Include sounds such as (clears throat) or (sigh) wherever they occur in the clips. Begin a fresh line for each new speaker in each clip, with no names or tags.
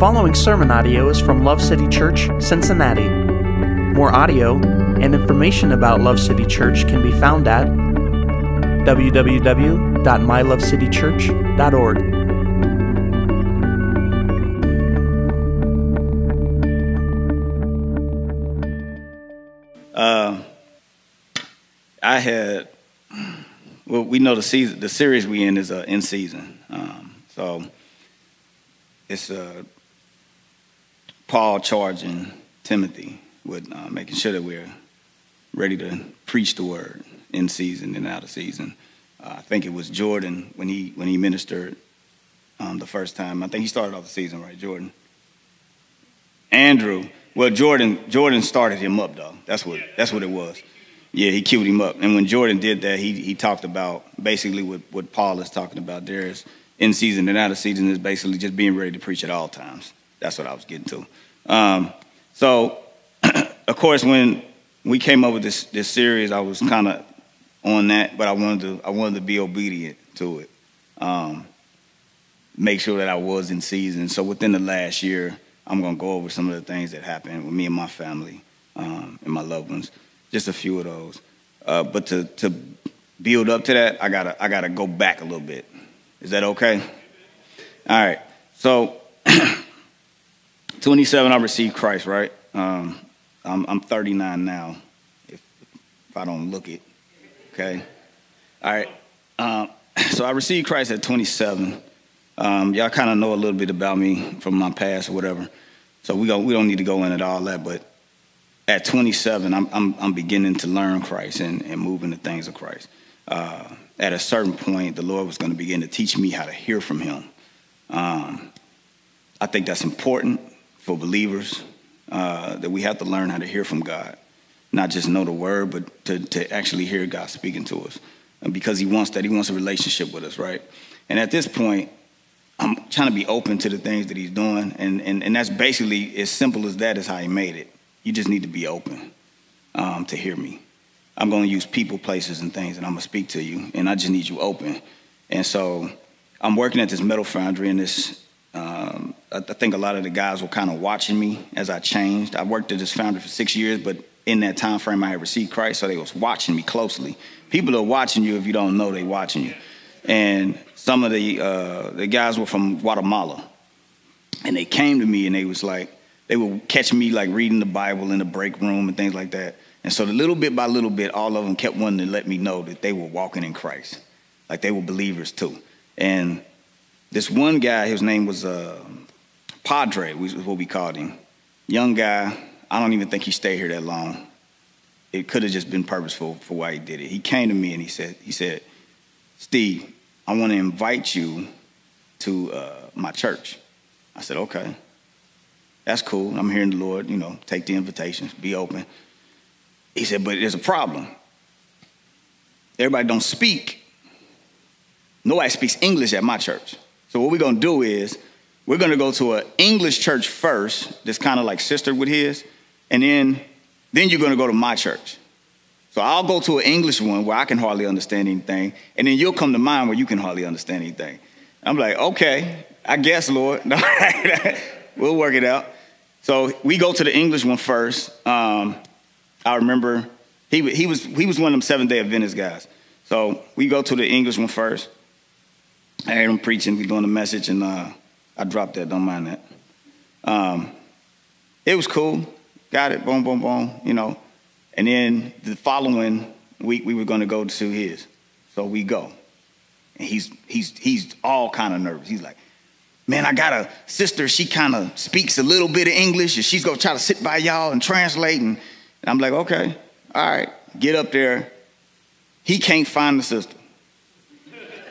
following sermon audio is from Love City Church, Cincinnati. More audio and information about Love City Church can be found at www.mylovecitychurch.org.
Uh, I had, well, we know the season, the series we in is uh, in season. Um, so it's uh, Paul charging Timothy with uh, making sure that we're ready to preach the word in season and out of season. Uh, I think it was Jordan when he when he ministered um, the first time. I think he started off the season right, Jordan. Andrew. Well, Jordan Jordan started him up though. That's what that's what it was. Yeah, he queued him up. And when Jordan did that, he he talked about basically what, what Paul is talking about there is in season and out of season is basically just being ready to preach at all times. That's what I was getting to. Um, so, (clears throat) of course, when we came up with this this series, I was kind of on that, but I wanted to I wanted to be obedient to it. Um, make sure that I was in season. So within the last year, I'm to go over some of the things that happened with me and my family um, and my loved ones. Just a few of those. Uh, but to to build up to that, I gotta I gotta go back a little bit. Is that okay? All right. So (clears throat) 27, I received Christ. Right. Um, I'm, I'm 39 now. If, if I don't look it. Okay. All right. Um, (clears throat) so I received Christ at 27. Um, y'all kind of know a little bit about me from my past or whatever. So we don't, we don't need to go into all that. But at 27, I'm, I'm, I'm beginning to learn Christ and, and move into things of Christ. Uh, at a certain point, the Lord was going to begin to teach me how to hear from Him. Um, I think that's important for believers uh, that we have to learn how to hear from God, not just know the word, but to, to actually hear God speaking to us. And because He wants that, He wants a relationship with us, right? And at this point, I'm trying to be open to the things that He's doing, and, and, and that's basically as simple as that is how He made it. You just need to be open um, to hear me. I'm going to use people, places, and things, and I'm going to speak to you, and I just need you open. And so I'm working at this metal foundry, and this um, I think a lot of the guys were kind of watching me as I changed. I worked at this foundry for six years, but in that time frame, I had received Christ, so they was watching me closely. People are watching you if you don't know they watching you. And some of the uh, the guys were from Guatemala, and they came to me and they was like, they would catch me like reading the Bible in the break room and things like that. And so, the little bit by little bit, all of them kept wanting to let me know that they were walking in Christ, like they were believers too. And this one guy, his name was uh, Padre, which was what we called him. Young guy. I don't even think he stayed here that long. It could have just been purposeful for why he did it. He came to me and he said, he said, Steve, I want to invite you to uh, my church. I said, okay. That's cool. I'm hearing the Lord, you know, take the invitations, be open. He said, but there's a problem. Everybody don't speak. Nobody speaks English at my church. So what we're gonna do is we're gonna go to an English church first, that's kind of like sister with his, and then then you're gonna go to my church. So I'll go to an English one where I can hardly understand anything, and then you'll come to mine where you can hardly understand anything. I'm like, okay, I guess, Lord. (laughs) we'll work it out. So we go to the English one first. Um, I remember he, he, was, he was one of them seven day Adventist guys. So we go to the English one first. I heard him preaching, we doing the message, and uh, I dropped that, don't mind that. Um, it was cool. Got it, boom, boom, boom, you know. And then the following week, we were going to go to his. So we go. And he's, he's, he's all kind of nervous. He's like, man, I got a sister, she kind of speaks a little bit of English, and she's going to try to sit by y'all and translate. And, and I'm like, okay, all right, get up there. He can't find the sister.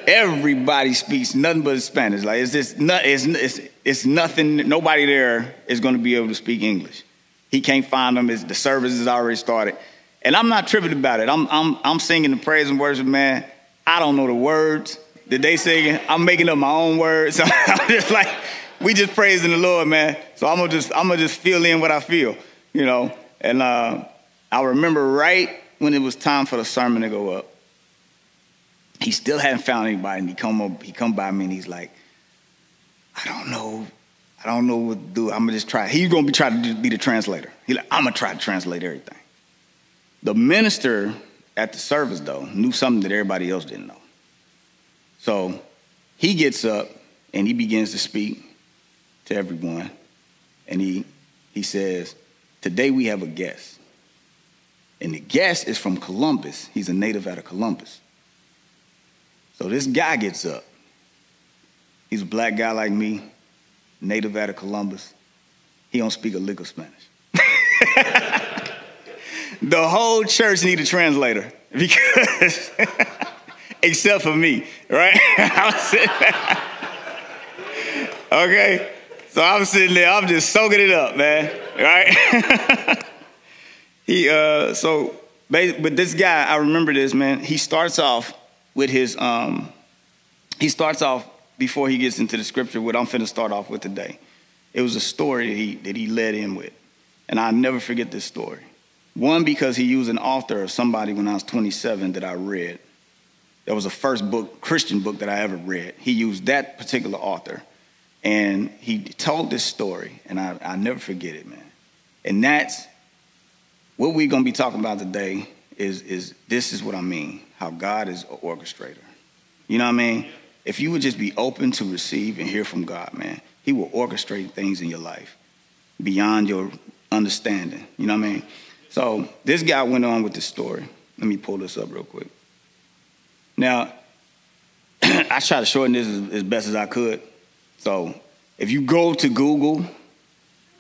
Everybody speaks nothing but Spanish. Like it's just not, it's, it's, it's nothing. Nobody there is going to be able to speak English. He can't find them. It's, the service has already started, and I'm not tripping about it. I'm I'm I'm singing the praise and worship, man. I don't know the words that they singing. I'm making up my own words. (laughs) I'm just like, we just praising the Lord, man. So I'm gonna just I'm gonna just feel in what I feel, you know. And uh, I remember right when it was time for the sermon to go up, he still hadn't found anybody. And he come up, he come by me and he's like, I don't know, I don't know what to do. I'm gonna just try. He's gonna be trying to be the translator. He like, I'm gonna try to translate everything. The minister at the service though knew something that everybody else didn't know. So he gets up and he begins to speak to everyone, and he he says, "Today we have a guest." And the guest is from Columbus. He's a native out of Columbus. So this guy gets up. He's a black guy like me, native out of Columbus. He don't speak a lick of Spanish. (laughs) the whole church need a translator because, (laughs) except for me, right? (laughs) okay, so I'm sitting there, I'm just soaking it up, man, right? he, uh, so, but this guy, I remember this, man. He starts off with his, um, he starts off before he gets into the scripture, what I'm finna start off with today. It was a story that he, that he led in with. And I'll never forget this story. One, because he used an author of somebody when I was 27 that I read. That was the first book, Christian book that I ever read. He used that particular author. And he told this story, and I, I'll never forget it, man. And that's what we're to be talking about today is, is this is what I mean, how God is an orchestrator. You know what I mean? If you would just be open to receive and hear from God, man, he will orchestrate things in your life beyond your understanding. You know what I mean? So this guy went on with the story. Let me pull this up real quick. Now, (clears throat) I try to shorten this as, as best as I could. So if you go to Google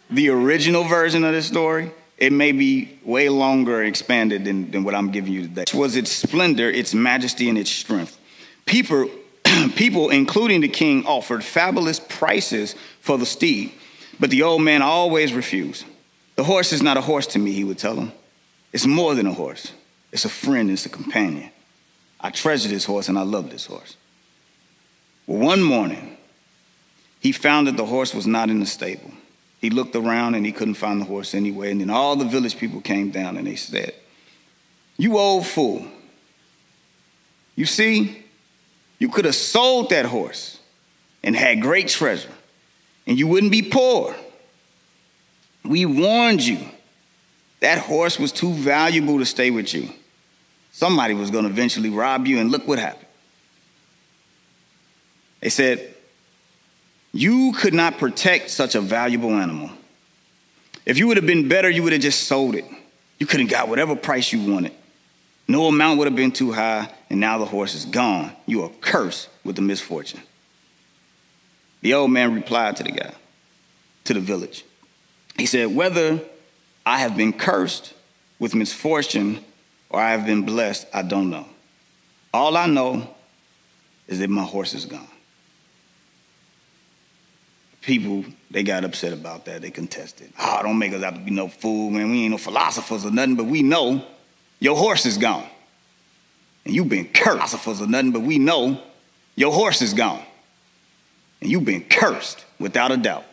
the original version of this story, it may be way longer expanded than, than what I'm giving you today. Was its splendor, its majesty, and its strength. People, (clears throat) people, including the king, offered fabulous prices for the steed, but the old man always refused. The horse is not a horse to me, he would tell them. It's more than a horse, it's a friend, it's a companion. I treasure this horse and I love this horse. Well, one morning, he found that the horse was not in the stable. He looked around and he couldn't find the horse anywhere. And then all the village people came down and they said, You old fool. You see, you could have sold that horse and had great treasure, and you wouldn't be poor. We warned you. That horse was too valuable to stay with you. Somebody was going to eventually rob you, and look what happened. They said, You could not protect such a valuable animal. If you would have been better, you would have just sold it. You could have got whatever price you wanted. No amount would have been too high, and now the horse is gone. You are cursed with the misfortune. The old man replied to the guy, to the village. He said, Whether I have been cursed with misfortune or I have been blessed, I don't know. All I know is that my horse is gone. People, they got upset about that. They contested. Oh, don't make us out to be no fool, man. We ain't no philosophers or nothing, but we know your horse is gone. And you've been cursed. Philosophers or nothing, but we know your horse is gone. And you've been cursed without a doubt.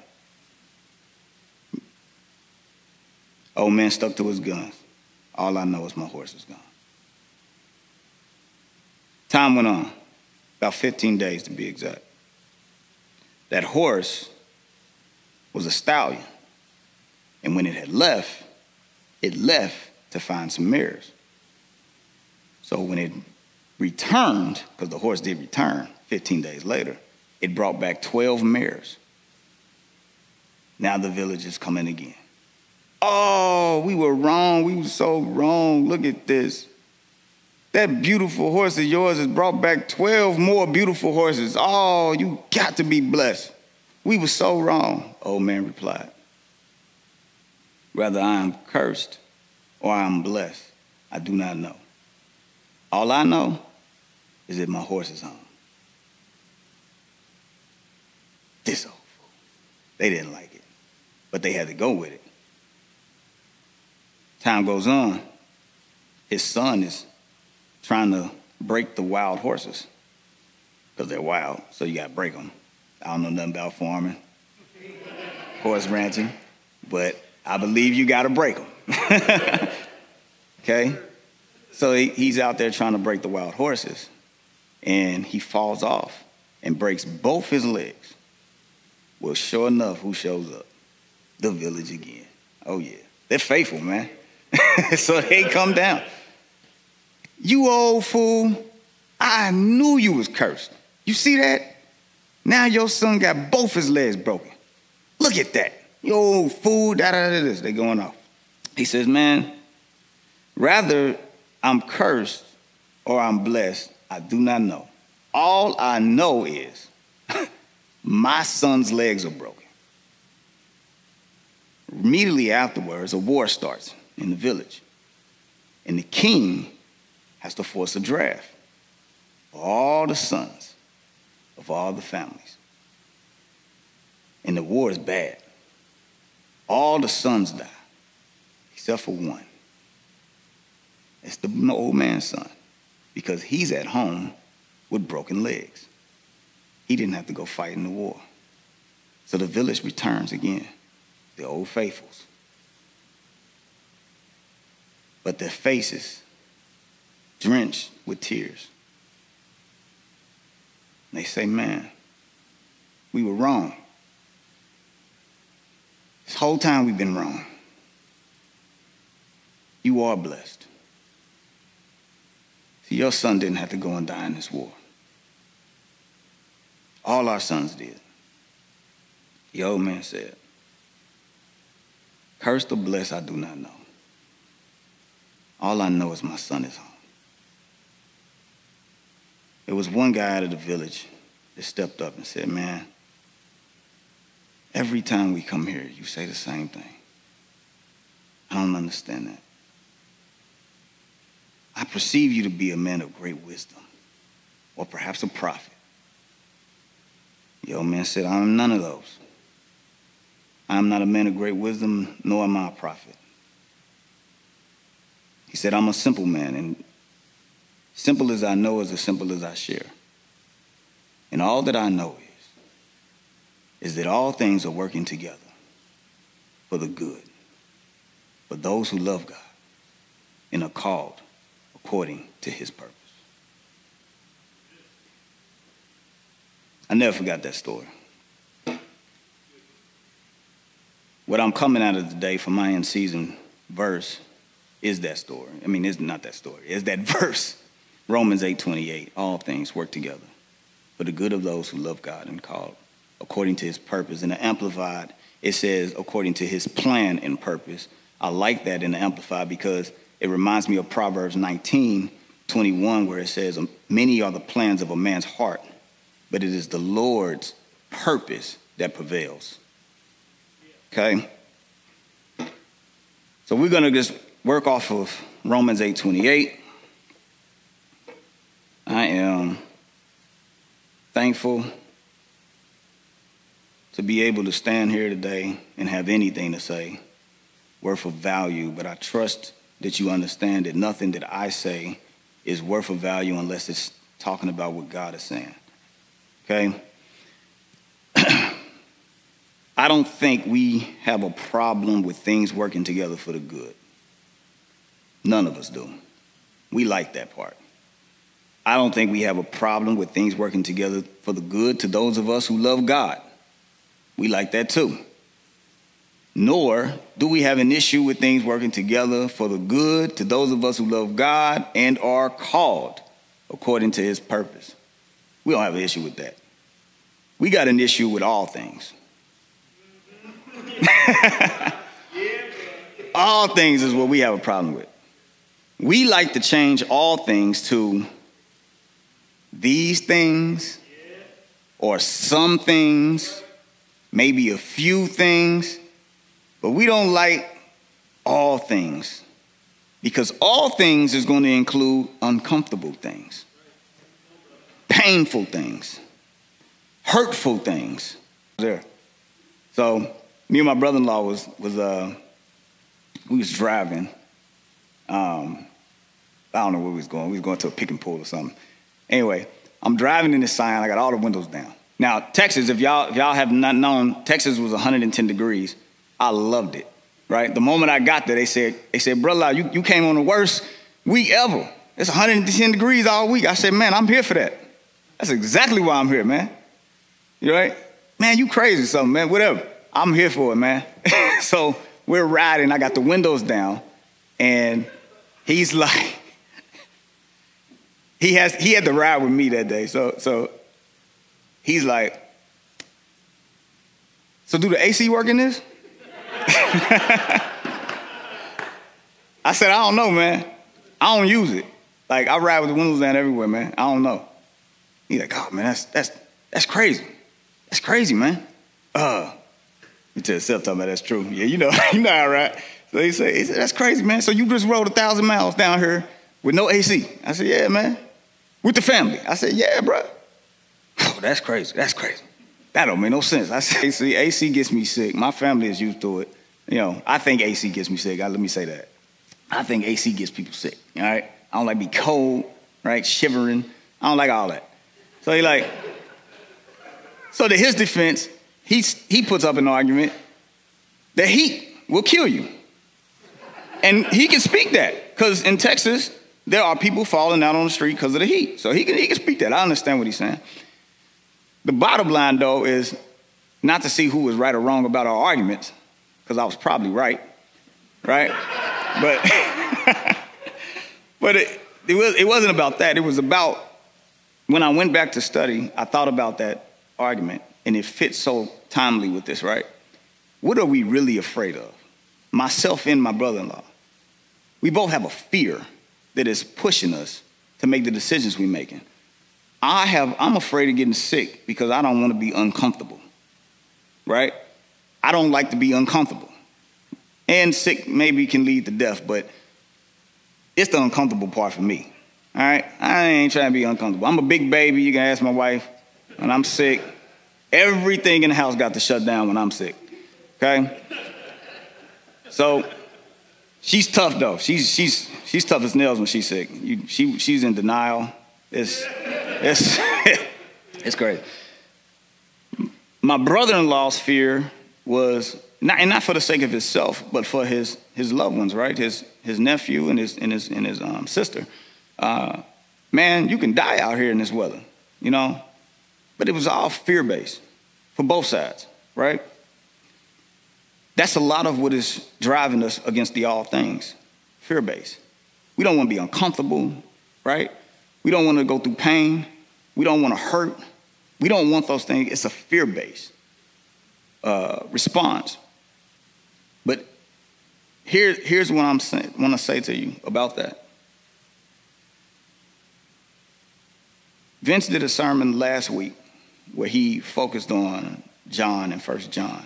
Old man stuck to his guns. All I know is my horse is gone. Time went on, about 15 days to be exact. That horse was a stallion. And when it had left, it left to find some mirrors. So when it returned, because the horse did return 15 days later, it brought back 12 mares. Now the village is coming again. Oh, we were wrong. We were so wrong. Look at this. That beautiful horse of yours has brought back 12 more beautiful horses. Oh, you got to be blessed. We were so wrong, old man replied. Whether I am cursed or I am blessed, I do not know. All I know is that my horse is home. This old fool. They didn't like it, but they had to go with it. Time goes on. His son is trying to break the wild horses because they're wild, so you got to break them. I don't know nothing about farming, horse ranching, but I believe you got to break them. (laughs) okay? So he, he's out there trying to break the wild horses, and he falls off and breaks both his legs Well, sure enough, who shows up? The village again. Oh, yeah. They're faithful, man. (laughs) so they come down. You old fool, I knew you was cursed. You see that? Now your son got both his legs broken. Look at that. You old fool, da da da this. They going off. He says, man, rather I'm cursed or I'm blessed, I do not know. All I know is (laughs) my son's legs are broken. Immediately afterwards, a war starts in the village. And the king has to force a draft all the sons of all the families. And the war is bad. All the sons die, except for one. It's the old man's son, because he's at home with broken legs. He didn't have to go fight in the war. So the village returns again, the old faithfuls. But their faces drenched with tears. They say, Man, we were wrong. This whole time we've been wrong. You are blessed. See, your son didn't have to go and die in this war. All our sons did. The old man said, Cursed or blessed, I do not know. All I know is my son is home. There was one guy out of the village that stepped up and said, Man, every time we come here, you say the same thing. I don't understand that. I perceive you to be a man of great wisdom, or perhaps a prophet. The old man said, I'm none of those. I am not a man of great wisdom, nor am I a prophet. He said, I'm a simple man, and simple as I know is as simple as I share. And all that I know is, is that all things are working together for the good, for those who love God and are called according to his purpose. I never forgot that story. What I'm coming out of today for my in season verse is that story. I mean, it's not that story. It's that (laughs) verse. Romans 8:28. All things work together for the good of those who love God and called according to his purpose. In the amplified, it says according to his plan and purpose. I like that in the amplified because it reminds me of Proverbs 19, 21, where it says, Many are the plans of a man's heart, but it is the Lord's purpose that prevails. Okay? So we're going to just work off of Romans 8 28. I am thankful to be able to stand here today and have anything to say worth of value, but I trust that you understand that nothing that I say is worth of value unless it's talking about what God is saying. Okay? (clears throat) I don't think we have a problem with things working together for the good. None of us do. We like that part. I don't think we have a problem with things working together for the good to those of us who love God. We like that too. Nor do we have an issue with things working together for the good to those of us who love God and are called according to his purpose. We don't have an issue with that. We got an issue with all things. (laughs) all things is what we have a problem with. We like to change all things to these things or some things, maybe a few things but we don't like all things because all things is going to include uncomfortable things, painful things, hurtful things. There. So me and my brother-in-law was was uh we was driving. Um, I don't know where we was going. We was going to a pick and pull or something. Anyway, I'm driving in the sign. I got all the windows down. Now, Texas, if y'all if y'all have not known, Texas was 110 degrees. I loved it, right? The moment I got there, they said, they said, brother, you, you came on the worst week ever. It's 110 degrees all week. I said, man, I'm here for that. That's exactly why I'm here, man. You right? man, you crazy or something, man, whatever. I'm here for it, man. (laughs) so we're riding, I got the windows down, and he's (laughs) like, he has he had to ride with me that day. So so he's like, so do the AC work in this? (laughs) I said, I don't know, man. I don't use it. Like I ride with the windows down everywhere, man. I don't know. He's like, oh man, that's that's that's crazy. That's crazy, man. Uh, you tell yourself talking about that's true. Yeah, you know, (laughs) you know all right. So he said, he said, that's crazy, man. So you just rode a thousand miles down here with no AC. I said, yeah, man. With the family. I said, yeah, bro. Oh, that's crazy. That's crazy. That don't make no sense. I said, see, AC gets me sick. My family is used to it. You know, I think AC gets me sick. Let me say that. I think AC gets people sick. All right. I don't like be cold, right? Shivering. I don't like all that. So he like, so to his defense, he, he puts up an argument that heat will kill you. And he can speak that because in Texas, there are people falling out on the street because of the heat. So he can, he can speak that. I understand what he's saying. The bottom line, though, is not to see who was right or wrong about our arguments, because I was probably right, right? (laughs) But, (laughs) but it, it, was, it wasn't about that. It was about when I went back to study, I thought about that argument, and it fits so timely with this, right? What are we really afraid of? Myself and my brother in law. We both have a fear that is pushing us to make the decisions we're making. I have, I'm afraid of getting sick because I don't want to be uncomfortable, right? I don't like to be uncomfortable. And sick maybe can lead to death, but it's the uncomfortable part for me. All right? I ain't trying to be uncomfortable. I'm a big baby. You can ask my wife. When I'm sick, everything in the house got to shut down when I'm sick. Okay? So she's tough though. She's she's she's tough as nails when she's sick. You, she she's in denial. It's it's (laughs) it's crazy. My brother-in-law's fear was not, and not for the sake of himself, but for his, his loved ones, right? His, his nephew and his, and his, and his um, sister. Uh, man, you can die out here in this weather, you know? But it was all fear based for both sides, right? That's a lot of what is driving us against the all things fear based. We don't want to be uncomfortable, right? We don't want to go through pain. We don't want to hurt. We don't want those things. It's a fear based uh, response. But here, here's what I'm saying, want to say to you about that. Vince did a sermon last week where he focused on John and First John,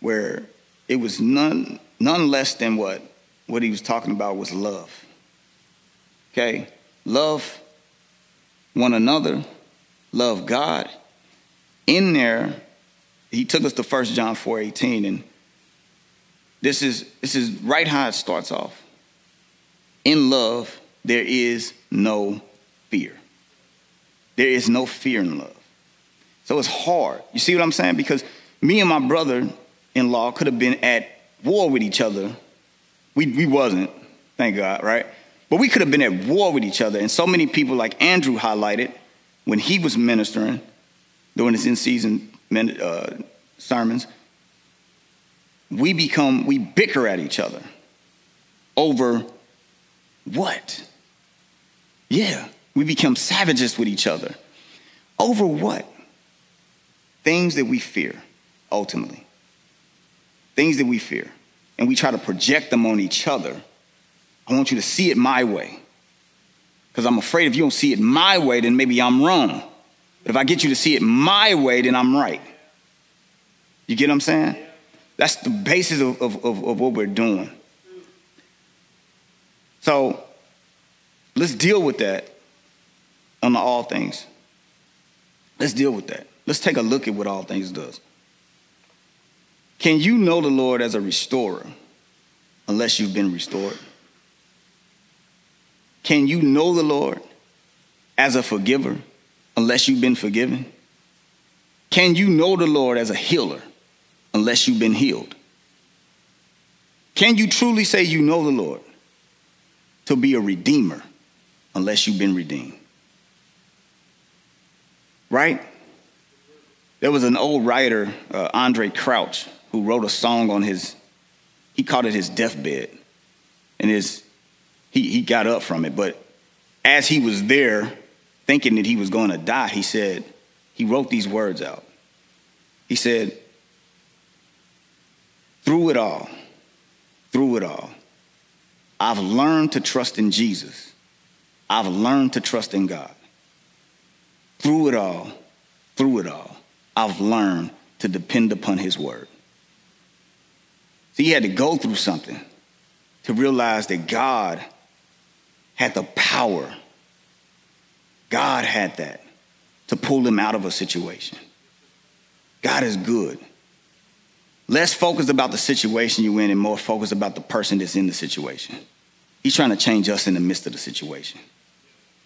where it was none, none less than what, what he was talking about was love. Okay? Love one another, love God. In there, he took us to First John 4:18, and this is, this is right how it starts off. In love, there is no fear. There is no fear in love. So it's hard. You see what I'm saying? Because me and my brother in law could have been at war with each other. We, we wasn't, thank God, right? But we could have been at war with each other. And so many people, like Andrew highlighted when he was ministering during his in season uh, sermons, we become, we bicker at each other over what? Yeah, we become savages with each other. Over what? Things that we fear, ultimately. Things that we fear. And we try to project them on each other. I want you to see it my way. Because I'm afraid if you don't see it my way, then maybe I'm wrong. But if I get you to see it my way, then I'm right. You get what I'm saying? That's the basis of, of, of, of what we're doing. So let's deal with that on all things. Let's deal with that. Let's take a look at what all things does. Can you know the Lord as a restorer unless you've been restored? Can you know the Lord as a forgiver unless you've been forgiven? Can you know the Lord as a healer unless you've been healed? Can you truly say you know the Lord to be a redeemer unless you've been redeemed? Right? There was an old writer, uh, Andraé Crouch, who wrote a song on his, he called it his deathbed. And his, he, he got up from it. But as he was there, thinking that he was going to die, he said, he wrote these words out. He said, through it all, through it all, I've learned to trust in Jesus. I've learned to trust in God. Through it all, through it all, I've learned to depend upon his word. See, he had to go through something to realize that God had the power. God had that to pull him out of a situation. God is good. Less focused about the situation you're in and more focused about the person that's in the situation. He's trying to change us in the midst of the situation,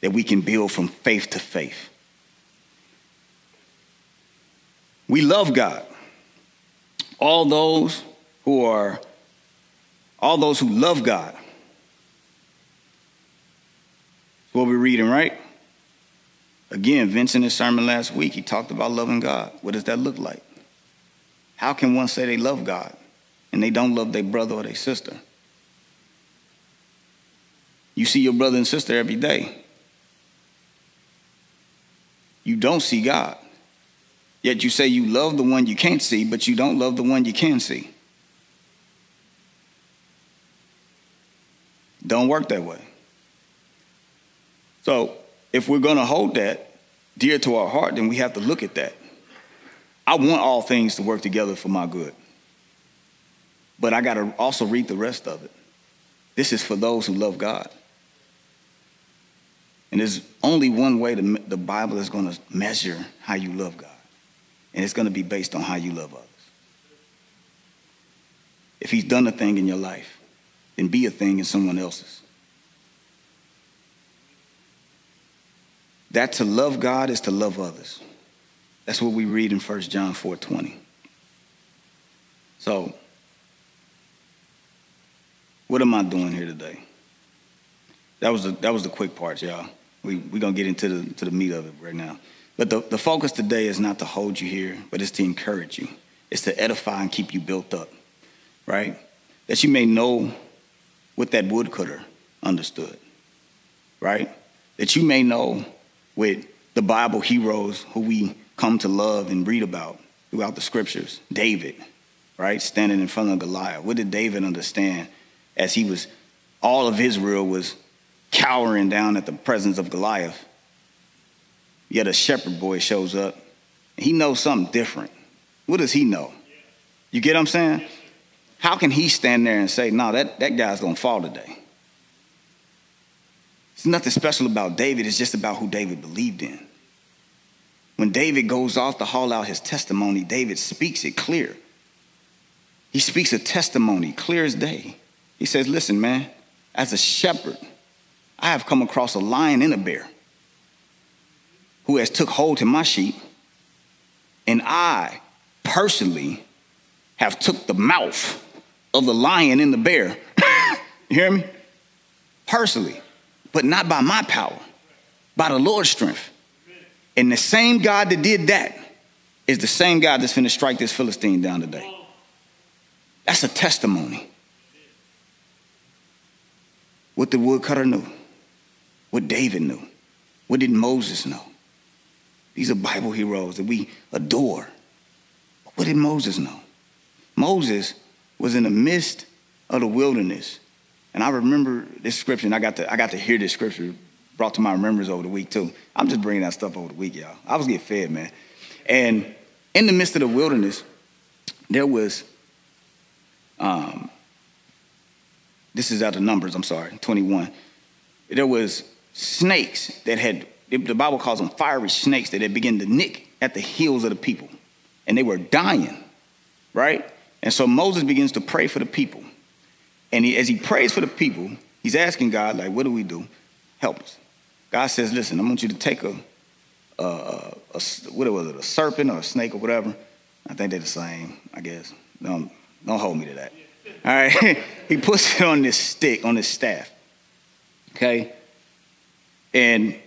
that we can build from faith to faith. We love God. All those who are, all those who love God. What we're reading, right? Again, Vince in his sermon last week, he talked about loving God. What does that look like? How can one say they love God and they don't love their brother or their sister? You see your brother and sister every day. You don't see God. Yet you say you love the one you can't see, but you don't love the one you can see. Don't work that way. So, if we're going to hold that dear to our heart, then we have to look at that. I want all things to work together for my good. But I got to also read the rest of it. This is for those who love God. And there's only one way to, the Bible is going to measure how you love God. And it's going to be based on how you love others. If he's done a thing in your life, then be a thing in someone else's. That to love God is to love others. That's what we read in 1 John 4 20. So, what am I doing here today? That was the, that was the quick parts, y'all. We're we going to get into the, to the meat of it right now. But the, the focus today is not to hold you here, but it's to encourage you. It's to edify and keep you built up, right? That you may know what that woodcutter understood, right? That you may know with the Bible heroes who we come to love and read about throughout the scriptures. David, right? Standing in front of Goliath. What did David understand as he was, all of Israel was cowering down at the presence of Goliath. Yet a shepherd boy shows up. he knows something different. What does he know? You get what I'm saying? How can he stand there and say, no, that, that guy's going to fall today? It's nothing special about David. It's just about who David believed in. When David goes off to haul out his testimony, David speaks it clear. He speaks a testimony clear as day. He says, Listen, man, as a shepherd, I have come across a lion and a bear who has took hold to my sheep, and I personally have took the mouth of the lion and the bear. (laughs) you hear me? Personally, but not by my power, by the Lord's strength. And the same God that did that is the same God that's going to strike this Philistine down today. That's a testimony. What the woodcutter knew, what David knew, what did Moses know? These are Bible heroes that we adore. What did Moses know? Moses was in the midst of the wilderness. And I remember this scripture, and I got to, I got to hear this scripture brought to my remembrance over the week, too. I'm just bringing that stuff over the week, y'all. I was getting fed, man. And in the midst of the wilderness, there was, um, this is out of Numbers, I'm sorry, 21. There was snakes that had the Bible calls them fiery snakes that had begun to nick at the heels of the people. And they were dying, right? And so Moses begins to pray for the people. And he, as he prays for the people, he's asking God, like, what do we do? Help us. God says, listen, I want you to take a, a, a, what was it, a serpent or a snake or whatever. I think they're the same, I guess. Don't, don't hold me to that. (laughs) All right. (laughs) he puts it on this stick, on this staff. Okay? And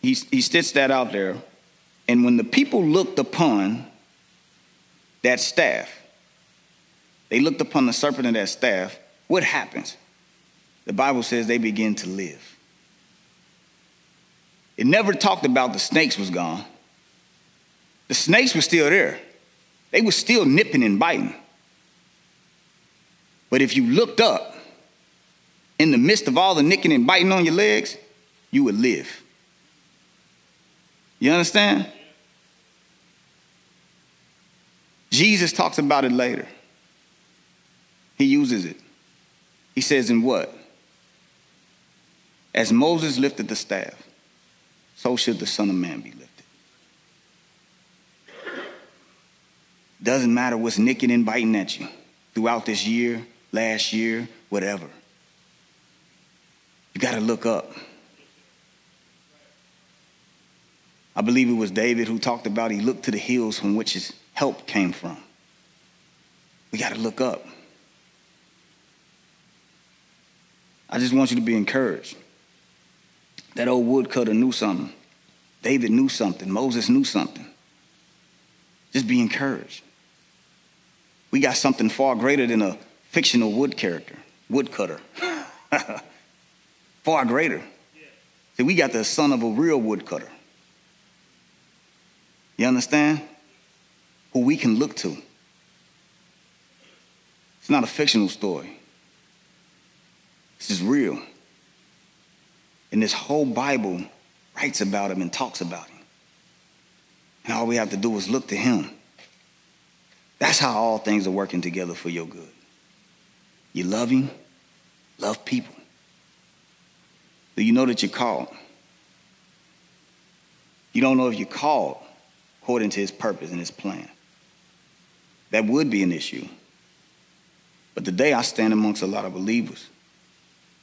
he, he sits that out there. And when the people looked upon that staff, they looked upon the serpent and that staff, what happens? The Bible says they begin to live. It never talked about the snakes was gone. The snakes were still there. They were still nipping and biting. But if you looked up in the midst of all the nicking and biting on your legs, you would live. You understand? Jesus talks about it later. He uses it. He says, In what? As Moses lifted the staff, so should the Son of Man be lifted. Doesn't matter what's nicking and biting at you throughout this year, last year, whatever. You got to look up. I believe it was David who talked about he looked to the hills from which his help came from. We got to look up. I just want you to be encouraged. That old woodcutter knew something. David knew something. Moses knew something. Just be encouraged. We got something far greater than a fictional wood character, woodcutter. (laughs) far greater. See, we got the son of a real woodcutter. You understand? Who we can look to. It's not a fictional story. This is real. And this whole Bible writes about him and talks about him. And all we have to do is look to him. That's how all things are working together for your good. You love him, love people. Do you know that you're called? You don't know if you're called according to his purpose and his plan. That would be an issue. But today I stand amongst a lot of believers.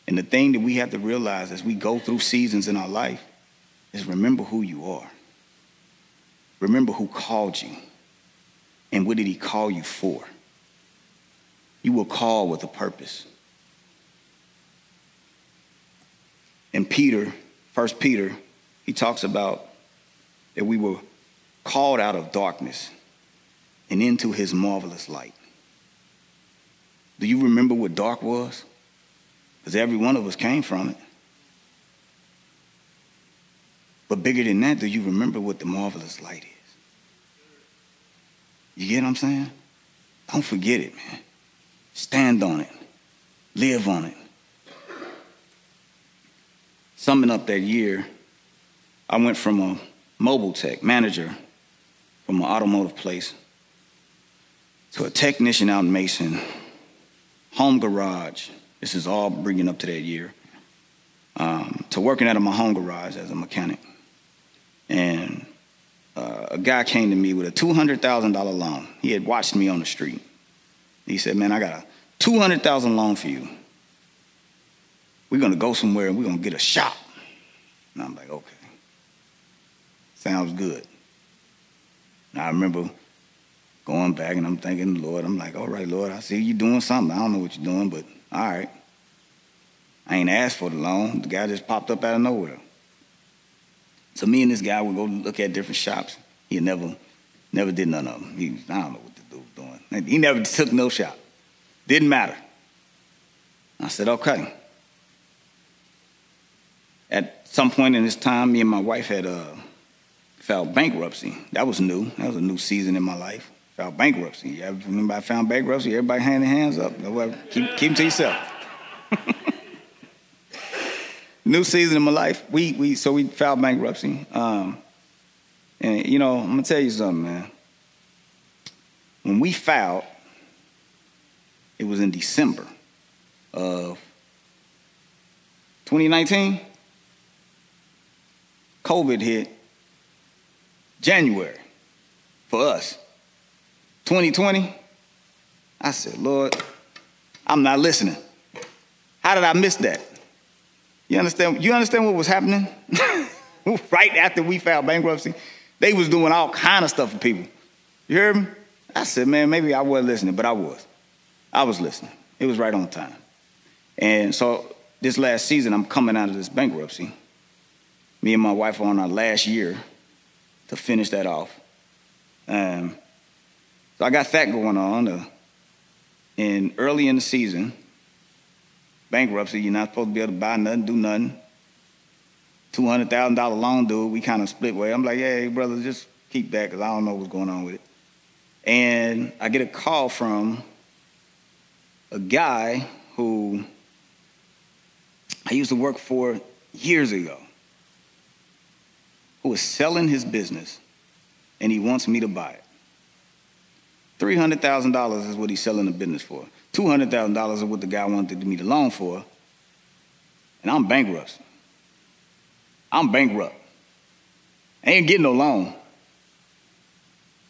And the thing that we have to realize as we go through seasons in our life is remember who you are. Remember who called you. And what did he call you for? You were called with a purpose. And Peter, First Peter, he talks about that we were called out of darkness and into his marvelous light. Do you remember what dark was? Because every one of us came from it. But bigger than that, do you remember what the marvelous light is? You get what I'm saying? Don't forget it, man. Stand on it. Live on it. Summing up that year, I went from a mobile tech manager from an automotive place to a technician out in Mason, home garage. This is all bringing up to that year. Um, to working out of my home garage as a mechanic. And uh, a guy came to me with a $200,000 loan. He had watched me on the street. He said, Man, I got a 200,000 loan for you. We're going to go somewhere and we're going to get a shop. And I'm like, Okay. Sounds good. And I remember going back and I'm thinking, Lord, I'm like, all right, Lord, I see you doing something. I don't know what you're doing, but all right. I ain't asked for the loan. The guy just popped up out of nowhere. So me and this guy would go look at different shops. He never, never did none of them. He, I don't know what the dude was doing. He never took no shop. Didn't matter. I said, okay. At some point in this time, me and my wife had uh, filed bankruptcy. That was new. That was a new season in my life. Filed bankruptcy. Everybody found bankruptcy, everybody hand their hands up. Keep, keep them to yourself. (laughs) new season in my life. We, we, so we filed bankruptcy. Um, and, you know, I'm going to tell you something, man. When we filed, it was in December of 2019. COVID hit January for us. 2020, I said, Lord, I'm not listening. How did I miss that? You understand? You understand what was happening? (laughs) right after we filed bankruptcy, they was doing all kind of stuff for people. You heard me? I said, man, maybe I wasn't listening, but I was. I was listening. It was right on time. And so this last season, I'm coming out of this bankruptcy. Me and my wife are on our last year to finish that off. Um, So I got that going on. Uh, and early in the season, bankruptcy, you're not supposed to be able to buy nothing, do nothing. $200,000 loan dude, we kind of split way. I'm like, hey, brother, just keep that because I don't know what's going on with it. And I get a call from a guy who I used to work for years ago who is selling his business and he wants me to buy it. $300,000 is what he's selling the business for. $200,000 is what the guy wanted me to loan for. And I'm bankrupt. I'm bankrupt. I ain't getting no loan.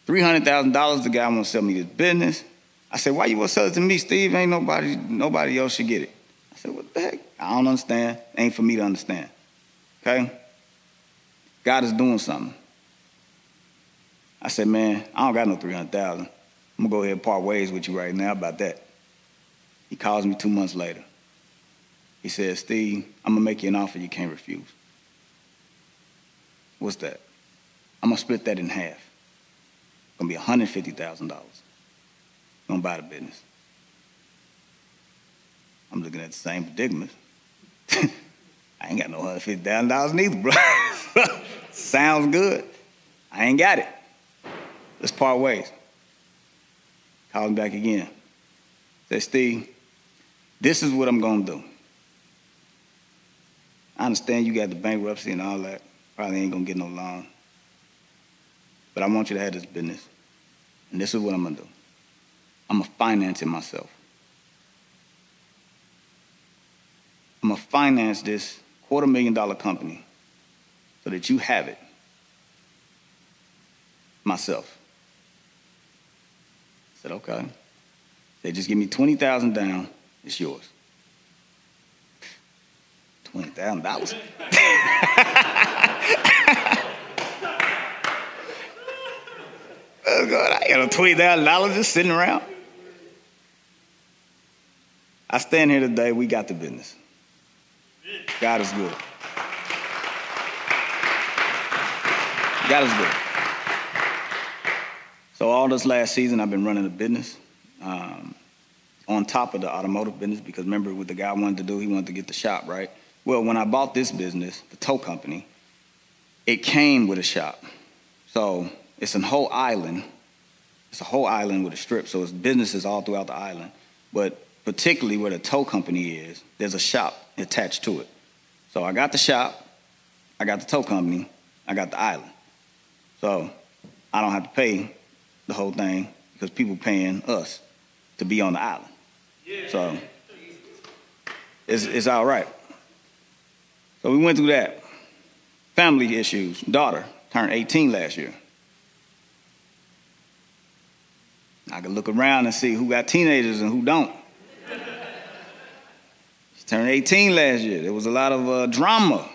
$300,000 the guy wants to sell me this business. I said, why you want to sell it to me, Steve? Ain't nobody, nobody else should get it. I said, what the heck? I don't understand. Ain't for me to understand. Okay? God is doing something. I said, man, I don't got no 300,000. I'm gonna go ahead and part ways with you right now about that. He calls me two months later. He says, Steve, I'm gonna make you an offer you can't refuse. What's that? I'm gonna split that in half. Gonna be $150,000. Gonna buy the business. I'm looking at the same predicament. (laughs) I ain't got no $150,000 neither, bro. (laughs) Sounds good. I ain't got it. Let's part ways. Call him back again. Say, Steve, this is what I'm going to do. I understand you got the bankruptcy and all that. Probably ain't going to get no loan. But I want you to have this business. And this is what I'm going to do I'm going to finance it myself. I'm going to finance this quarter million dollar company so that you have it myself. Said, okay. They just give me 20000 down, it's yours. $20,000? (laughs) oh, God, I got a $20,000 just sitting around. I stand here today, we got the business. God is good. God is good. So all this last season, I've been running a business um, on top of the automotive business because remember what the guy wanted to do? He wanted to get the shop, right? Well, when I bought this business, the tow company, it came with a shop. So it's a whole island. It's a whole island with a strip. So it's businesses all throughout the island. But particularly where the tow company is, there's a shop attached to it. So I got the shop, I got the tow company, I got the island. So I don't have to pay the whole thing because people paying us to be on the island. So it's, it's all right. So we went through that. Family issues. Daughter turned 18 last year. I can look around and see who got teenagers and who don't. she turned 18 last year. There was a lot of uh, drama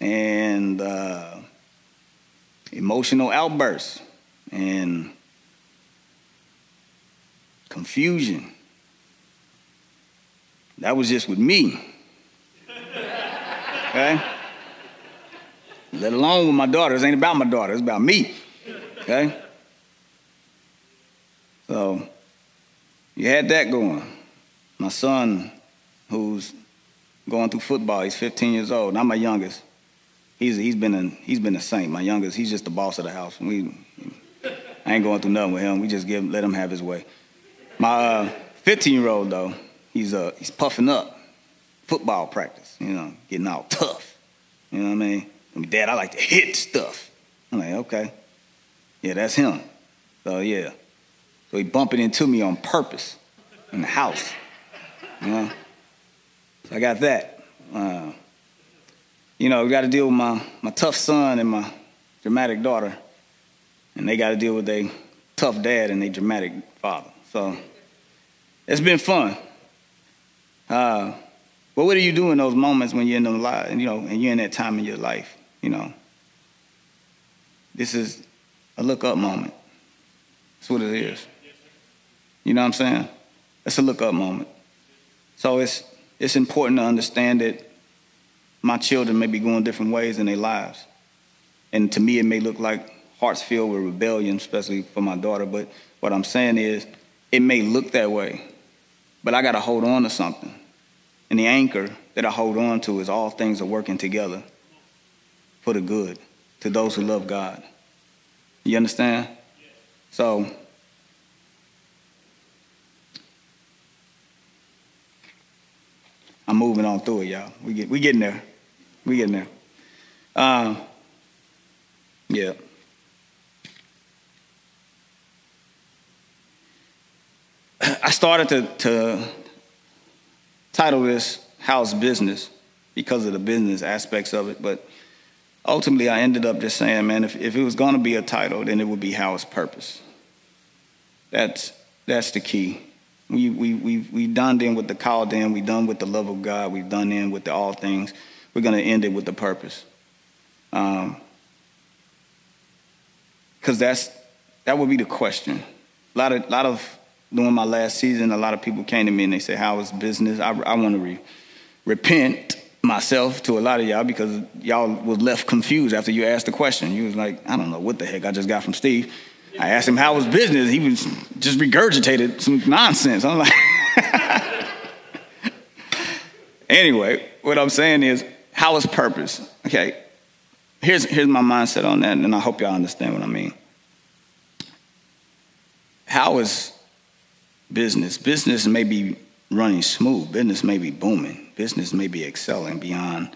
and uh, emotional outbursts and confusion. That was just with me. Okay? Let alone with my daughters. Ain't about my daughter, it's about me. Okay? So you had that going. My son, who's going through football, he's 15 years old, not my youngest. He's, he's, been, a, he's been a saint. My youngest, he's just the boss of the house. We, I ain't going through nothing with him. We just give, let him have his way. My 15 uh, year old, though, he's, uh, he's puffing up football practice, you know, getting all tough. You know what I mean? I mean, Dad, I like to hit stuff. I'm like, okay. Yeah, that's him. So, yeah. So he bumping into me on purpose in the house. You know? So I got that. Uh, you know, we got to deal with my, my tough son and my dramatic daughter. And they got to deal with their tough dad and their dramatic father. So it's been fun. Uh, but what do you do in those moments when you're in the life, you know, and you're in that time in your life, you know? This is a look up moment. That's what it is. You know what I'm saying? It's a look up moment. So it's it's important to understand that my children may be going different ways in their lives. And to me it may look like heart's filled with rebellion, especially for my daughter. But what I'm saying is, it may look that way, but I got to hold on to something. And the anchor that I hold on to is all things are working together for the good to those who love God. You understand? So, I'm moving on through it, y'all. We get we getting there. We getting there. Um, yeah. I started to, to title this how's business because of the business aspects of it, but ultimately I ended up just saying, man, if, if it was going to be a title, then it would be how's purpose. That's, that's the key. We, we, we, we done in with the called in, we done with the love of God, we've done in with the all things. We're going to end it with the purpose. Because um, that's, that would be the question. A lot of, lot of, during my last season, a lot of people came to me and they said, how is business? I, I want to re- repent myself to a lot of y'all because y'all was left confused after you asked the question. You was like, I don't know what the heck I just got from Steve. I asked him how was business. He was just regurgitated some nonsense. I'm like, (laughs) anyway, what I'm saying is, how is purpose? Okay, here's here's my mindset on that, and I hope y'all understand what I mean. How is business? Business may be running smooth. Business may be booming. Business may be excelling beyond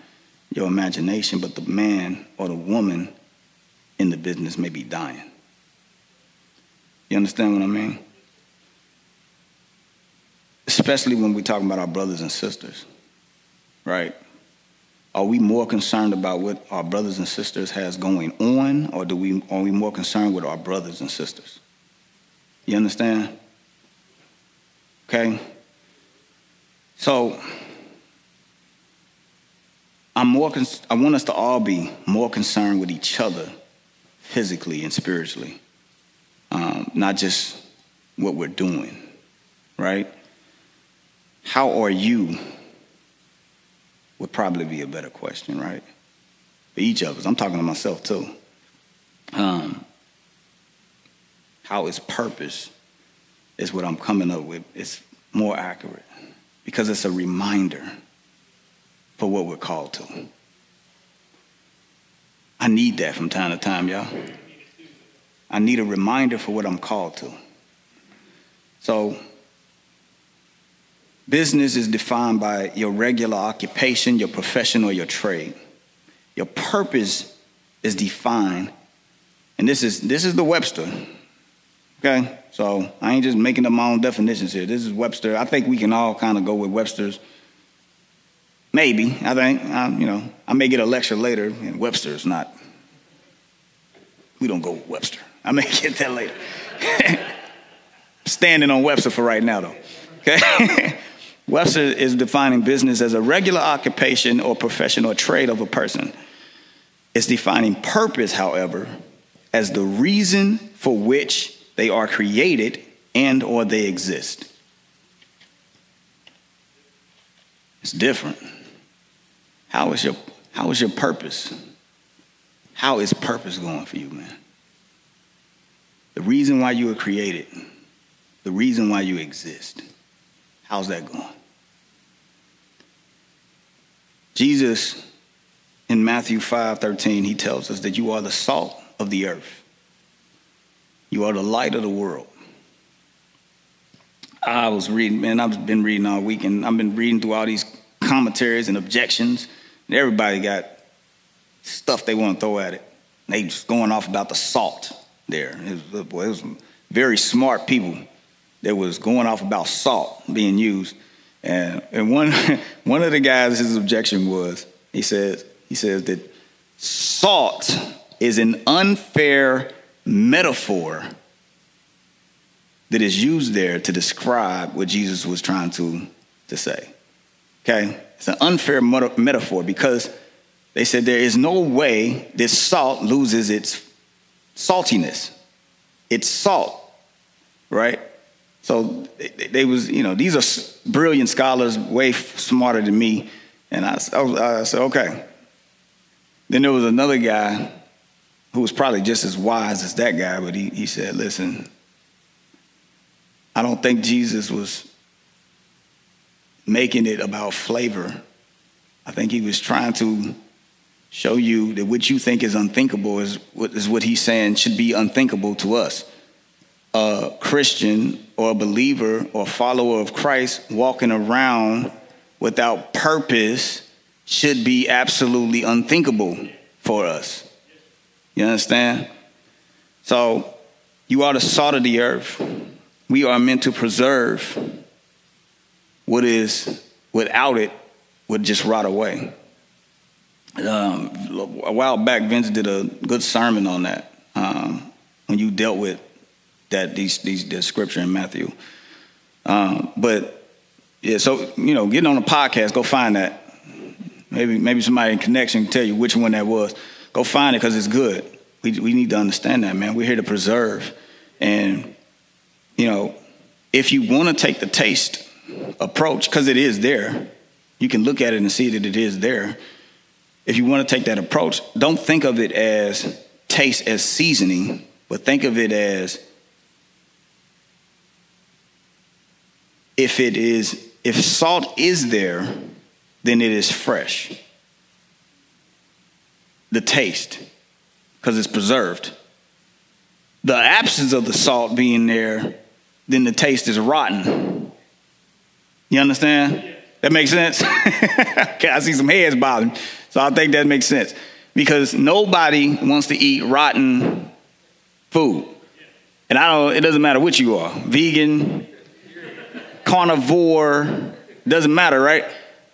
your imagination, but the man or the woman in the business may be dying. You understand what I mean? Especially when we talk about our brothers and sisters, right? Are we more concerned about what our brothers and sisters has going on, or do we are we more concerned with our brothers and sisters? You understand? Okay. So I'm more. I want us to all be more concerned with each other, physically and spiritually um, not just what we're doing, right? How are you? Would probably be a better question, right? For each of us. I'm talking to myself too. Um, how is purpose is what I'm coming up with. It's more accurate because it's a reminder for what we're called to. I need that from time to time, y'all. I need a reminder for what I'm called to. So, business is defined by your regular occupation, your profession, or your trade. Your purpose is defined, and this is this is the Webster. Okay, so I ain't just making up my own definitions here. This is Webster. I think we can all kind of go with Webster's. Maybe I think I, you know I may get a lecture later, and Webster's not. We don't go with Webster. (laughs) I may get that later. (laughs) Standing on Webster for right now, though. Okay? (laughs) Webster is defining business as a regular occupation or profession or trade of a person. It's defining purpose, however, as the reason for which they are created and or they exist. It's different. How is your how is your purpose? How is purpose going for you, man? The reason why you were created, the reason why you exist. How's that going? Jesus in Matthew 5 13, he tells us that you are the salt of the earth, you are the light of the world. I was reading, man, I've been reading all week, and I've been reading through all these commentaries and objections, and everybody got stuff they want to throw at it. They just going off about the salt there. It was, boy, it was very smart people that was going off about salt being used. And, and one, (laughs) one of the guys, his objection was, he says, he says that salt is an unfair metaphor that is used there to describe what Jesus was trying to, to say. Okay? It's an unfair metaphor because they said there is no way this salt loses its saltiness. It's salt, right? So they, was, you know, these are brilliant scholars, way smarter than me. And I, I said, okay. Then there was another guy who was probably just as wise as that guy, but he, he said, Listen, I don't think Jesus was making it about flavor. I think he was trying to show you that what you think is unthinkable is what, is what he's saying should be unthinkable to us. A Christian or a believer or follower of Christ walking around without purpose should be absolutely unthinkable for us. You understand? So, you are the salt of the earth. We are meant to preserve what is without it would just rot away. Um, a while back, Vince did a good sermon on that um, when you dealt with that these these the scripture in Matthew. Um, but yeah, so you know, getting on a podcast, go find that. Maybe maybe somebody in connection can tell you which one that was. Go find it because it's good. We we need to understand that, man. We're here to preserve, and you know, if you want to take the taste approach, because it is there, you can look at it and see that it is there. If you want to take that approach, don't think of it as taste as seasoning, but think of it as if it is if salt is there, then it is fresh. The taste, because it's preserved. The absence of the salt being there, then the taste is rotten. You understand? That makes sense? (laughs) okay, I see some heads bobbing. So I think that makes sense. Because nobody wants to eat rotten food. And I don't, it doesn't matter what you are vegan, carnivore, doesn't matter, right?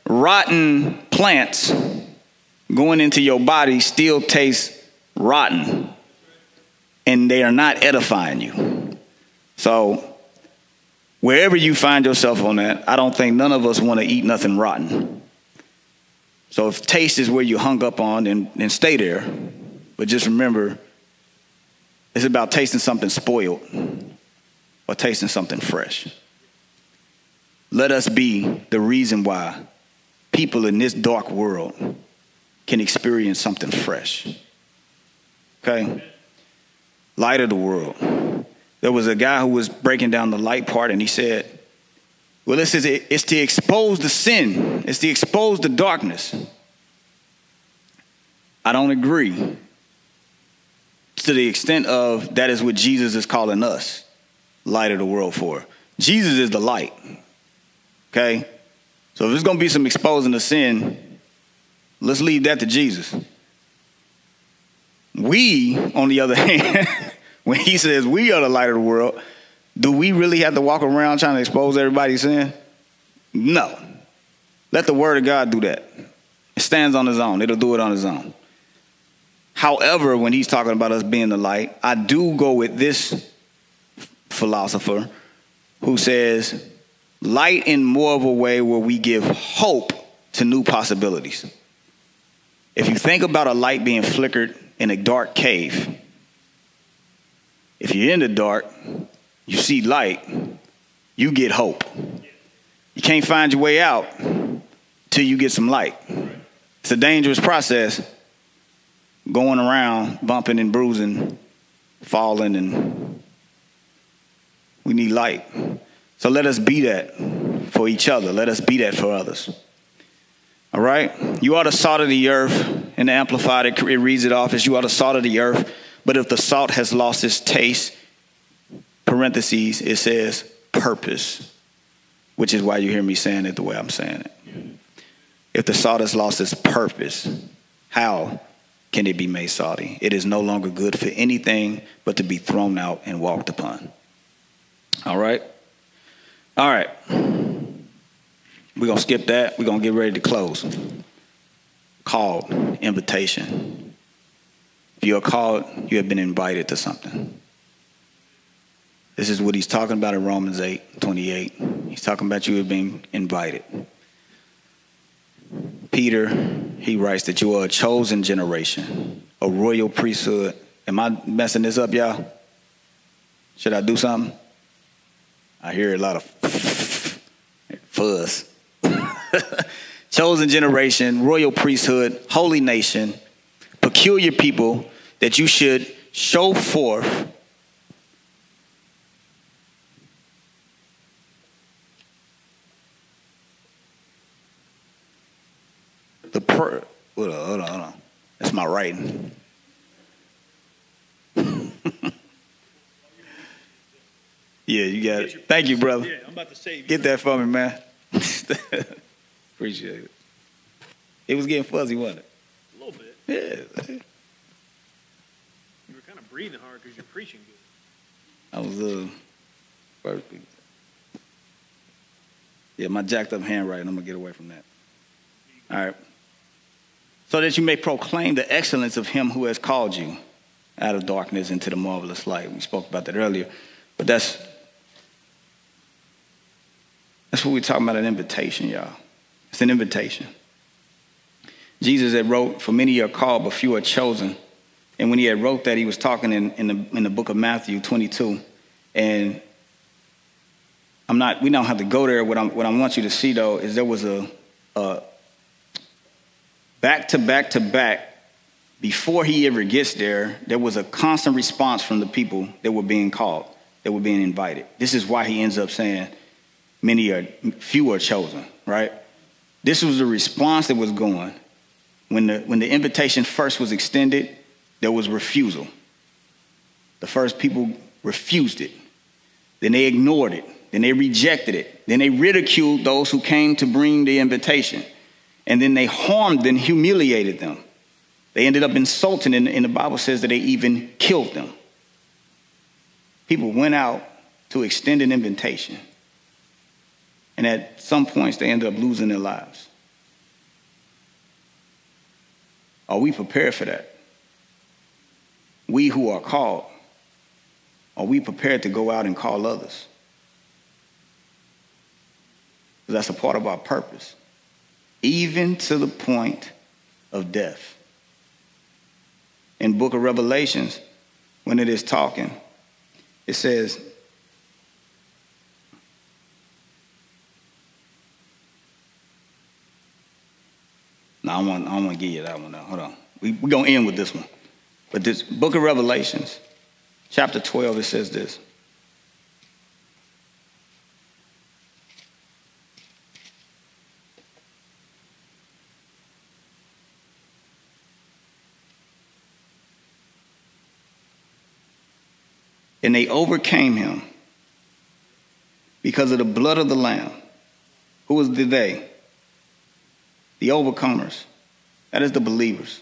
Rotten plants going into your body still tastes rotten. And they are not edifying you. So wherever you find yourself on that, I don't think none of us want to eat nothing rotten. So if taste is where you hung up on, then, then stay there. But just remember, it's about tasting something spoiled or tasting something fresh. Let us be the reason why people in this dark world can experience something fresh. Okay? Light of the world there was a guy who was breaking down the light part and he said, well, this is it's to expose the sin, it's to expose the darkness. I don't agree to the extent of that is what Jesus is calling us light of the world for. Jesus is the light. Okay? So if there's to be some exposing the sin, let's leave that to Jesus. We, on the other (laughs) hand, when he says we are the light of the world, do we really have to walk around trying to expose everybody's sin? No. Let the word of God do that. It stands on its own. It'll do it on its own. However, when he's talking about us being the light, I do go with this philosopher who says light in more of a way where we give hope to new possibilities. If you think about a light being flickered in a dark cave, if you're in the dark, you see light, you get hope. You can't find your way out till you get some light. It's a dangerous process going around bumping and bruising, falling, and we need light. So let us be that for each other. Let us be that for others. All right? You are the salt of the earth. And Amplified, it reads it off as you are the salt of the earth. But if the salt has lost its taste, parentheses, it says purpose, which is why you hear me saying it the way I'm saying it. If the salt has lost its purpose, how can it be made salty? It is no longer good for anything but to be thrown out and walked upon. All right? All right. We're going to skip that. We're going to get ready to close. Called invitation. If you are called, you have been invited to something. This is what he's talking about in Romans 8 28. He's talking about you have been invited. Peter, he writes that you are a chosen generation, a royal priesthood. Am I messing this up, y'all? Should I do something? I hear a lot of (laughs) fuzz. (laughs) chosen generation, royal priesthood, holy nation, peculiar people, that you should show forth the per hold on, hold on, hold on. That's my writing. (laughs) yeah, you got it. Thank you, brother.
Yeah, I'm about to say.
Get that for me, man. (laughs) Appreciate it. It was getting fuzzy, wasn't it?
A little bit.
Yeah.
You were kind of breathing hard because you're preaching good.
I was uh Yeah, my jacked up handwriting, I'm gonna get away from that. All right. So that you may proclaim the excellence of him who has called you out of darkness into the marvelous light. We spoke about that earlier. But that's that's what we're talking about, an invitation, y'all. It's an invitation. Jesus had wrote, For many are called, but few are chosen. And when he had wrote that, he was talking in, in, the, in the book of Matthew 22. And I'm not, we don't have to go there. What, I'm, what I want you to see, though, is there was a, a back to back to back, before he ever gets there, there was a constant response from the people that were being called, that were being invited. This is why he ends up saying, many are, few are chosen, right? This was the response that was going. When the, when the invitation first was extended, there was refusal. The first people refused it. Then they ignored it. Then they rejected it. Then they ridiculed those who came to bring the invitation. And then they harmed and humiliated them. They ended up insulting, and, and the Bible says that they even killed them. People went out to extend an invitation. And at some points, they end up losing their lives. Are we prepared for that? We who are called, are we prepared to go out and call others? That's a part of our purpose, even to the point of death. In book of Revelations, when it is talking, it says, No, I want, I want to give you that one now. Hold on. We, we're going to end with this one. But this book of Revelations, chapter 12, it says this. And they overcame him because of the blood of the Lamb. Who was the they? The overcomers. That is the believers.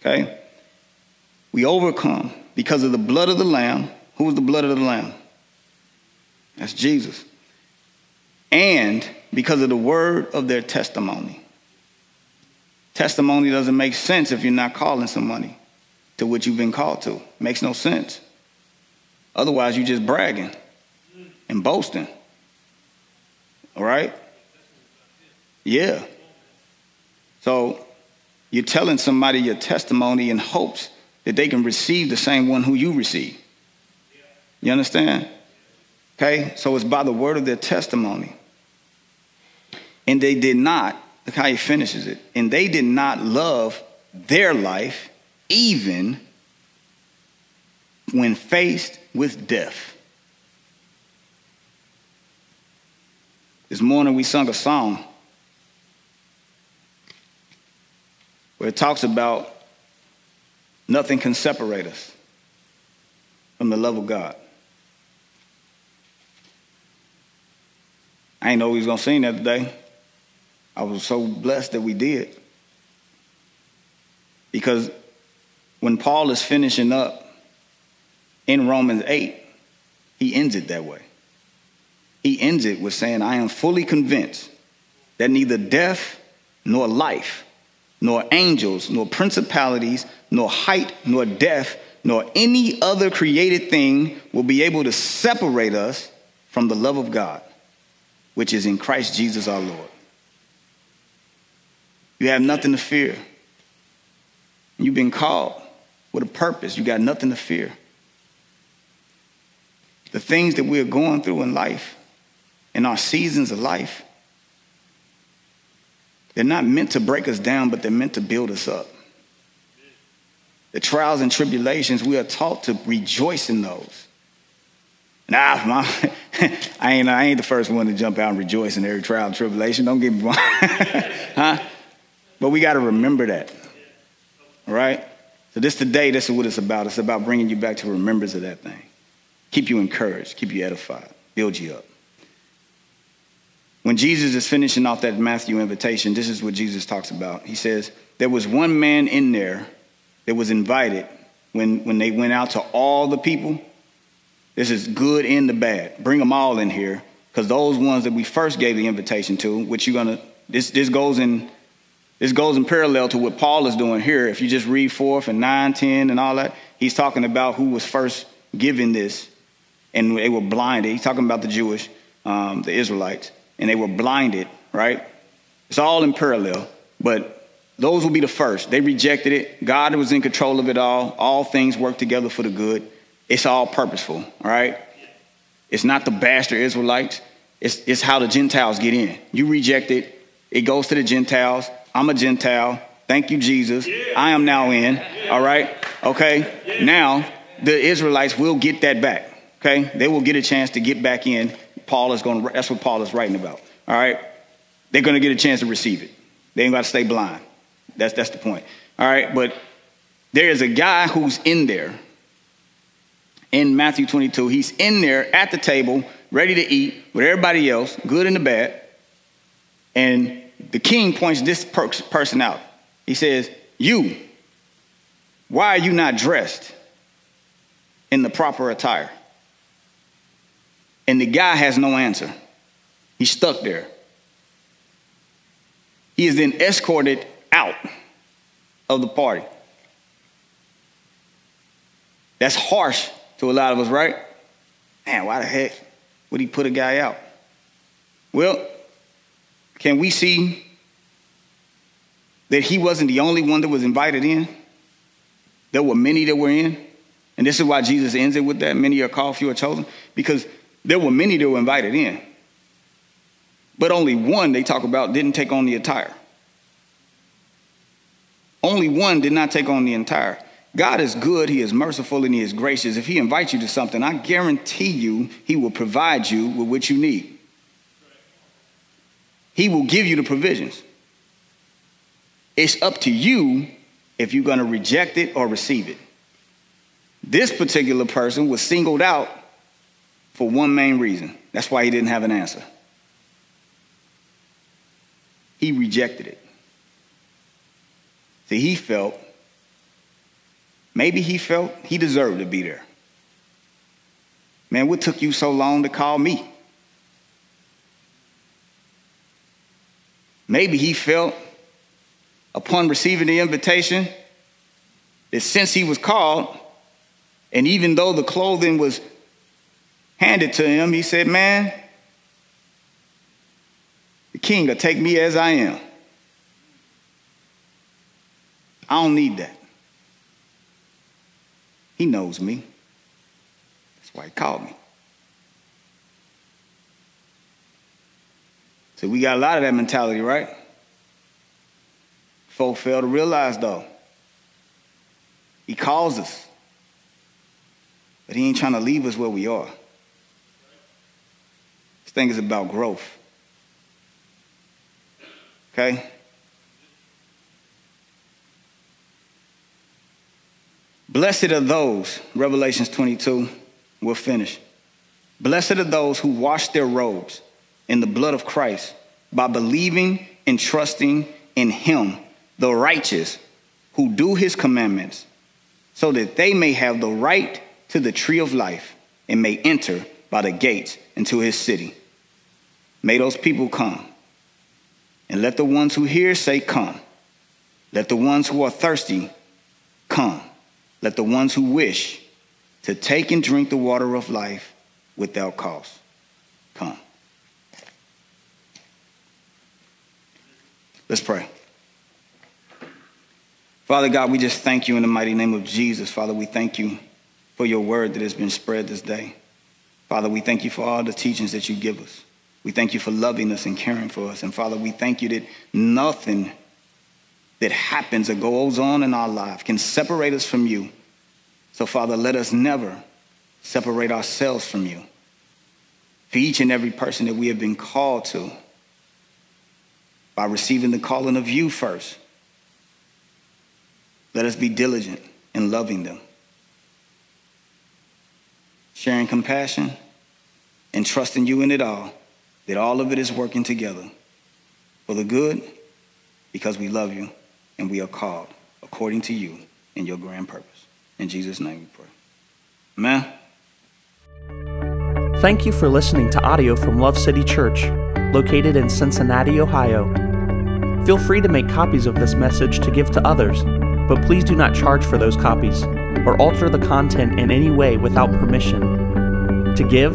Okay? We overcome because of the blood of the Lamb. Who is the blood of the Lamb? That's Jesus. And because of the word of their testimony. Testimony doesn't make sense if you're not calling somebody to what you've been called to. It makes no sense. Otherwise, you're just bragging and boasting. All right? Yeah. So you're telling somebody your testimony in hopes that they can receive the same one who you receive. You understand? Okay? So it's by the word of their testimony. And they did not, look how he finishes it. And they did not love their life even when faced with death. This morning we sung a song where it talks about nothing can separate us from the love of God. I ain't know we was gonna sing that today. I was so blessed that we did. Because when Paul is finishing up in Romans 8, he ends it that way. He ends it with saying, I am fully convinced that neither death nor life, nor angels, nor principalities, nor height, nor depth, nor any other created thing will be able to separate us from the love of God, which is in Christ Jesus our Lord. You have nothing to fear. You've been called with a purpose. You got nothing to fear. The things that we're going through in life, in our seasons of life, they're not meant to break us down, but they're meant to build us up. the trials and tribulations, we are taught to rejoice in those. Nah, (laughs) I ain't I ain't the first one to jump out and rejoice in every trial and tribulation. Don't get me wrong, (laughs) huh? But we got to remember that, all right? So this today, this is what it's about. It's about bringing you back to remembrance of that thing, keep you encouraged, keep you edified, build you up. When Jesus is finishing off that Matthew invitation, this is what Jesus talks about. He says, There was one man in there that was invited when, when they went out to all the people. This is good and the bad. Bring them all in here, because those ones that we first gave the invitation to, which you're gonna, this, this goes in this goes in parallel to what Paul is doing here. If you just read forth and 9, 10, and all that, he's talking about who was first given this, and they were blinded. He's talking about the Jewish, um, the Israelites and they were blinded, right? It's all in parallel, but those will be the first. They rejected it. God was in control of it all. All things work together for the good. It's all purposeful, all right? It's not the bastard Israelites. It's, it's how the Gentiles get in. You reject it, it goes to the Gentiles. I'm a Gentile. Thank you, Jesus. I am now in, all right? Okay? Now, the Israelites will get that back, okay? They will get a chance to get back in Paul is going that's what Paul is writing about. All right? They're going to get a chance to receive it. They ain't got to stay blind. That's, that's the point. All right? But there is a guy who's in there in Matthew 22. He's in there at the table, ready to eat with everybody else, good and the bad. And the king points this person out. He says, You, why are you not dressed in the proper attire? And the guy has no answer. He's stuck there. He is then escorted out of the party. That's harsh to a lot of us, right? Man, why the heck would he put a guy out? Well, can we see that he wasn't the only one that was invited in? There were many that were in. And this is why Jesus ends it with that many are called, few are chosen. Because there were many that were invited in, but only one they talk about didn't take on the attire. Only one did not take on the entire. God is good, He is merciful, and He is gracious. If He invites you to something, I guarantee you He will provide you with what you need. He will give you the provisions. It's up to you if you're going to reject it or receive it. This particular person was singled out for one main reason. That's why he didn't have an answer. He rejected it. See, he felt, maybe he felt he deserved to be there. Man, what took you so long to call me? Maybe he felt upon receiving the invitation that since he was called, and even though the clothing was handed to him, he said, Man, the king will take me as I am. I don't need that. He knows me. That's why he called me. So we got a lot of that mentality, right? Folk fail to realize, though, he calls us, but he ain't trying to leave us where we are thing is about growth. Okay? Blessed are those, Revelations 22, we'll finish. Blessed are those who wash their robes in the blood of Christ by believing and trusting in Him, the righteous, who do His commandments, so that they may have the right to the tree of life and may enter by the gates into His city. May those people come. And let the ones who hear say, Come. Let the ones who are thirsty come. Let the ones who wish to take and drink the water of life without cost come. Let's pray. Father God, we just thank you in the mighty name of Jesus. Father, we thank you for your word that has been spread this day. Father, we thank you for all the teachings that you give us. We thank you for loving us and caring for us. And Father, we thank you that nothing that happens or goes on in our life can separate us from you. So, Father, let us never separate ourselves from you. For each and every person that we have been called to, by receiving the calling of you first, let us be diligent in loving them, sharing compassion, and trusting you in it all, that all of it is working together for the good because we love you and we are called according to you and your grand purpose. In Jesus' name we pray. Amen.
Thank you for listening to audio from Love City Church, located in Cincinnati, Ohio. Feel free to make copies of this message to give to others, but please do not charge for those copies or alter the content in any way without permission. To give